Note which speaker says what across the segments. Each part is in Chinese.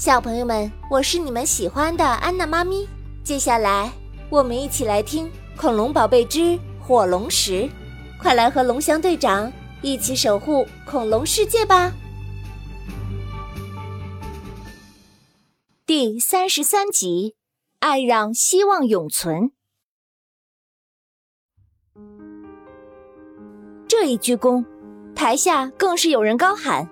Speaker 1: 小朋友们，我是你们喜欢的安娜妈咪。接下来，我们一起来听《恐龙宝贝之火龙石》，快来和龙翔队长一起守护恐龙世界吧！第三十三集，爱让希望永存。这一鞠躬，台下更是有人高喊。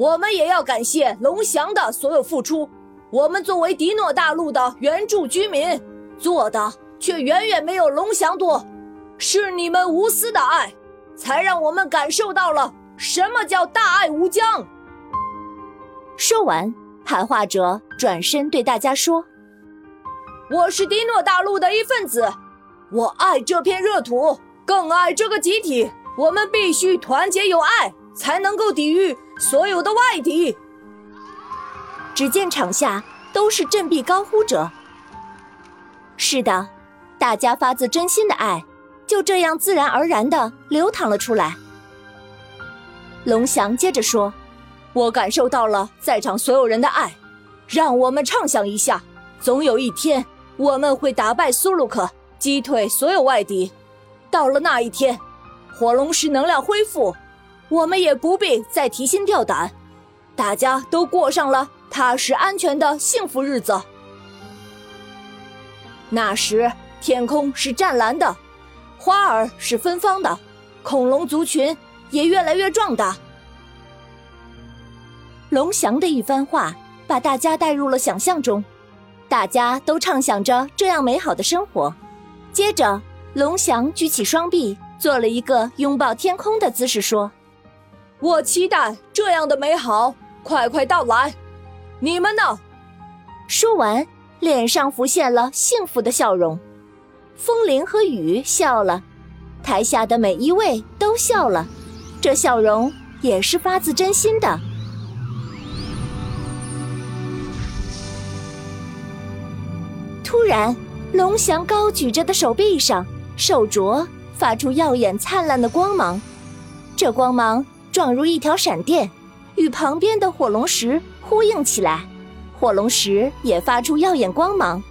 Speaker 2: 我们也要感谢龙翔的所有付出。我们作为迪诺大陆的原住居民，做的却远远没有龙翔多。是你们无私的爱，才让我们感受到了什么叫大爱无疆。
Speaker 1: 说完，喊话者转身对大家说：“
Speaker 2: 我是迪诺大陆的一份子，我爱这片热土，更爱这个集体。我们必须团结友爱，才能够抵御。”所有的外敌，
Speaker 1: 只见场下都是振臂高呼者。是的，大家发自真心的爱，就这样自然而然的流淌了出来。龙翔接着说：“我感受到了在场所有人的爱，让我们畅想一下，总有一天我们会打败苏鲁克，击退所有外敌。到了那一天，火龙石能量恢复。”我们也不必再提心吊胆，大家都过上了踏实安全的幸福日子。那时天空是湛蓝的，花儿是芬芳的，恐龙族群也越来越壮大。龙翔的一番话把大家带入了想象中，大家都畅想着这样美好的生活。接着，龙翔举起双臂，做了一个拥抱天空的姿势，说。
Speaker 2: 我期待这样的美好快快到来，你们呢？
Speaker 1: 说完，脸上浮现了幸福的笑容。风铃和雨笑了，台下的每一位都笑了，这笑容也是发自真心的。突然，龙翔高举着的手臂上，手镯发出耀眼灿烂的光芒，这光芒。状如一条闪电，与旁边的火龙石呼应起来，火龙石也发出耀眼光芒。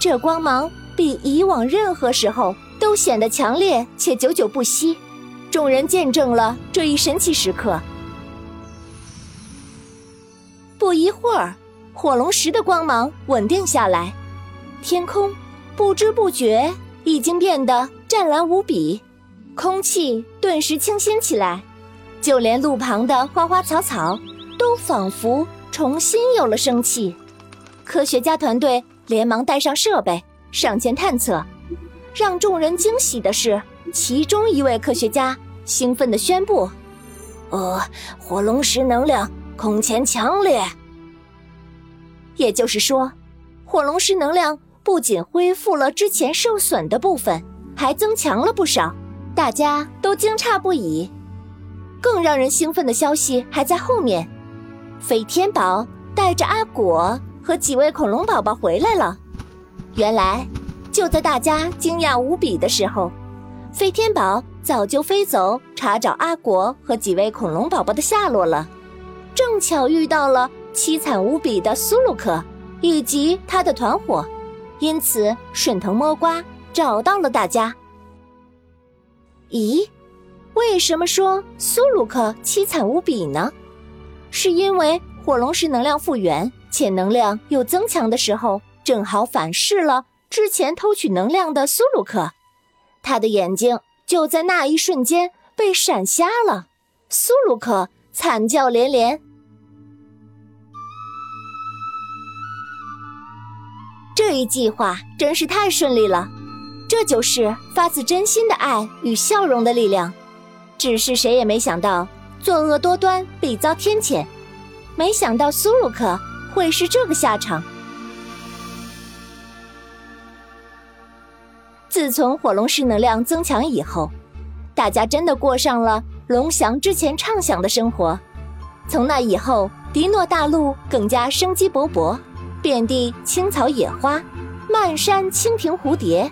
Speaker 1: 这光芒比以往任何时候都显得强烈且久久不息。众人见证了这一神奇时刻。不一会儿，火龙石的光芒稳定下来，天空不知不觉已经变得湛蓝无比，空气顿时清新起来。就连路旁的花花草草，都仿佛重新有了生气。科学家团队连忙带上设备上前探测。让众人惊喜的是，其中一位科学家兴奋地宣布：“
Speaker 2: 呃，火龙石能量空前强烈。
Speaker 1: 也就是说，火龙石能量不仅恢复了之前受损的部分，还增强了不少。大家都惊诧不已。”更让人兴奋的消息还在后面，飞天宝带着阿果和几位恐龙宝宝回来了。原来，就在大家惊讶无比的时候，飞天宝早就飞走查找阿果和几位恐龙宝宝的下落了。正巧遇到了凄惨无比的苏鲁克以及他的团伙，因此顺藤摸瓜找到了大家。咦？为什么说苏鲁克凄惨无比呢？是因为火龙石能量复原且能量又增强的时候，正好反噬了之前偷取能量的苏鲁克，他的眼睛就在那一瞬间被闪瞎了。苏鲁克惨叫连连。这一计划真是太顺利了，这就是发自真心的爱与笑容的力量。只是谁也没想到，作恶多端必遭天谴。没想到苏鲁克会是这个下场。自从火龙石能量增强以后，大家真的过上了龙翔之前畅想的生活。从那以后，迪诺大陆更加生机勃勃，遍地青草野花，漫山蜻蜓蝴蝶。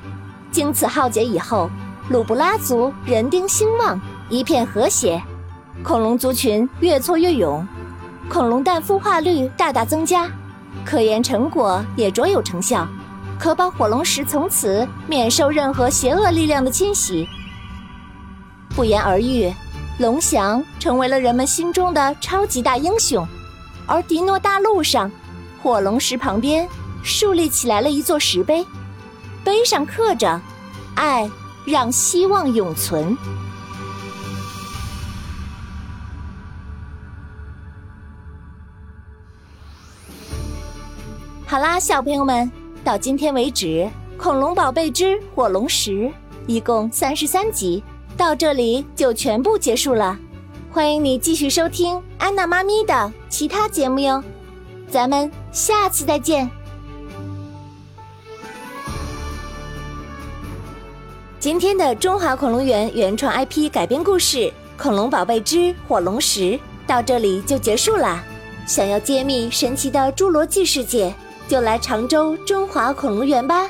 Speaker 1: 经此浩劫以后，鲁布拉族人丁兴旺。一片和谐，恐龙族群越挫越勇，恐龙蛋孵化率大大增加，科研成果也卓有成效，可保火龙石从此免受任何邪恶力量的侵袭。不言而喻，龙翔成为了人们心中的超级大英雄，而迪诺大陆上，火龙石旁边树立起来了一座石碑，碑上刻着“爱让希望永存”。好啦，小朋友们，到今天为止，《恐龙宝贝之火龙石》一共三十三集，到这里就全部结束了。欢迎你继续收听安娜妈咪的其他节目哟，咱们下次再见。今天的中华恐龙园原创 IP 改编故事《恐龙宝贝之火龙石》到这里就结束啦。想要揭秘神奇的侏罗纪世界？就来常州中华恐龙园吧。